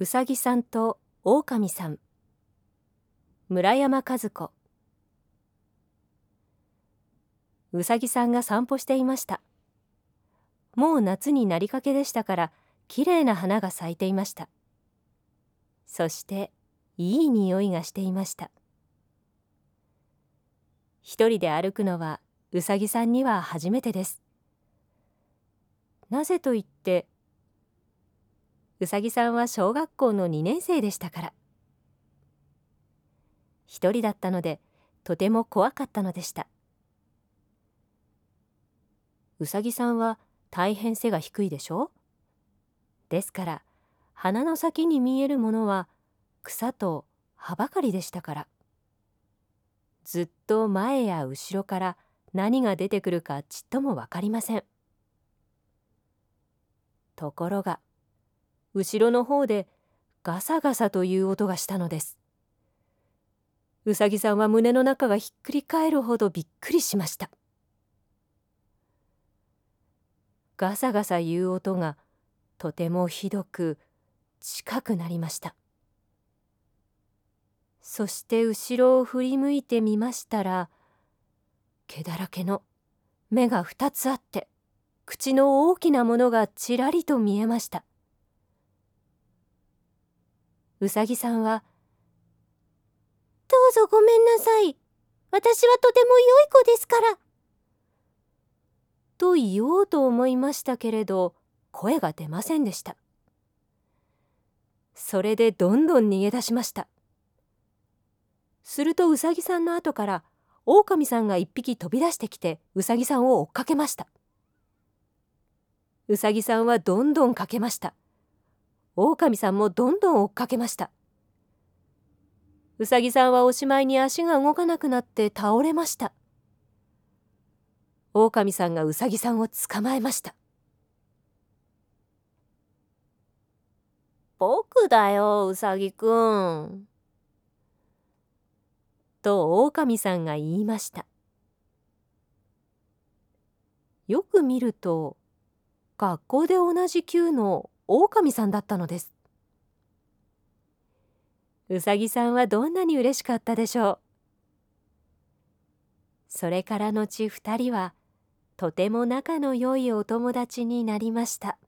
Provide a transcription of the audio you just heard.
うさぎさんとオオカミさん。村山和子。うさぎさんが散歩していました。もう夏になりかけでしたからきれいな花が咲いていました。そしていい匂いがしていました。一人で歩くのはうさぎさんには初めてです。なぜと言ってうさぎさんは小学校の2年生でしたから。一人だったのでとても怖かったのでした。うさぎさんは大変背が低いでしょ？ですから鼻の先に見えるものは草と葉ばかりでしたから。ずっと前や後ろから何が出てくるかちっとも分かりません。ところが後ろの方でガサガサという音がしたのです。うさぎさんは胸の中がひっくり返るほどびっくりしました。ガサガサいう音がとてもひどく近くなりました。そして後ろを振り向いてみましたら毛だらけの目が2つあって口の大きなものがちらりと見えました。うさぎさんは「どうぞごめんなさい。私はとても良い子ですから」と言おうと思いましたけれど声が出ませんでした。それでどんどん逃げ出しました。するとうさぎさんの後からオオカミさんが一匹飛び出してきてうさぎさんを追っかけました。うさぎさんはどんどんかけました。狼さんもどんどん追っかけました。うさぎさんはおしまいに足が動かなくなって倒れました。狼さんがうさぎさんを捕まえました。僕だようさぎくん。と狼さんが言いました。よく見ると学校で同じ級の狼さんだったのです。うさぎさんはどんなに嬉しかったでしょう。それから後2人はとても仲の良いお友達になりました。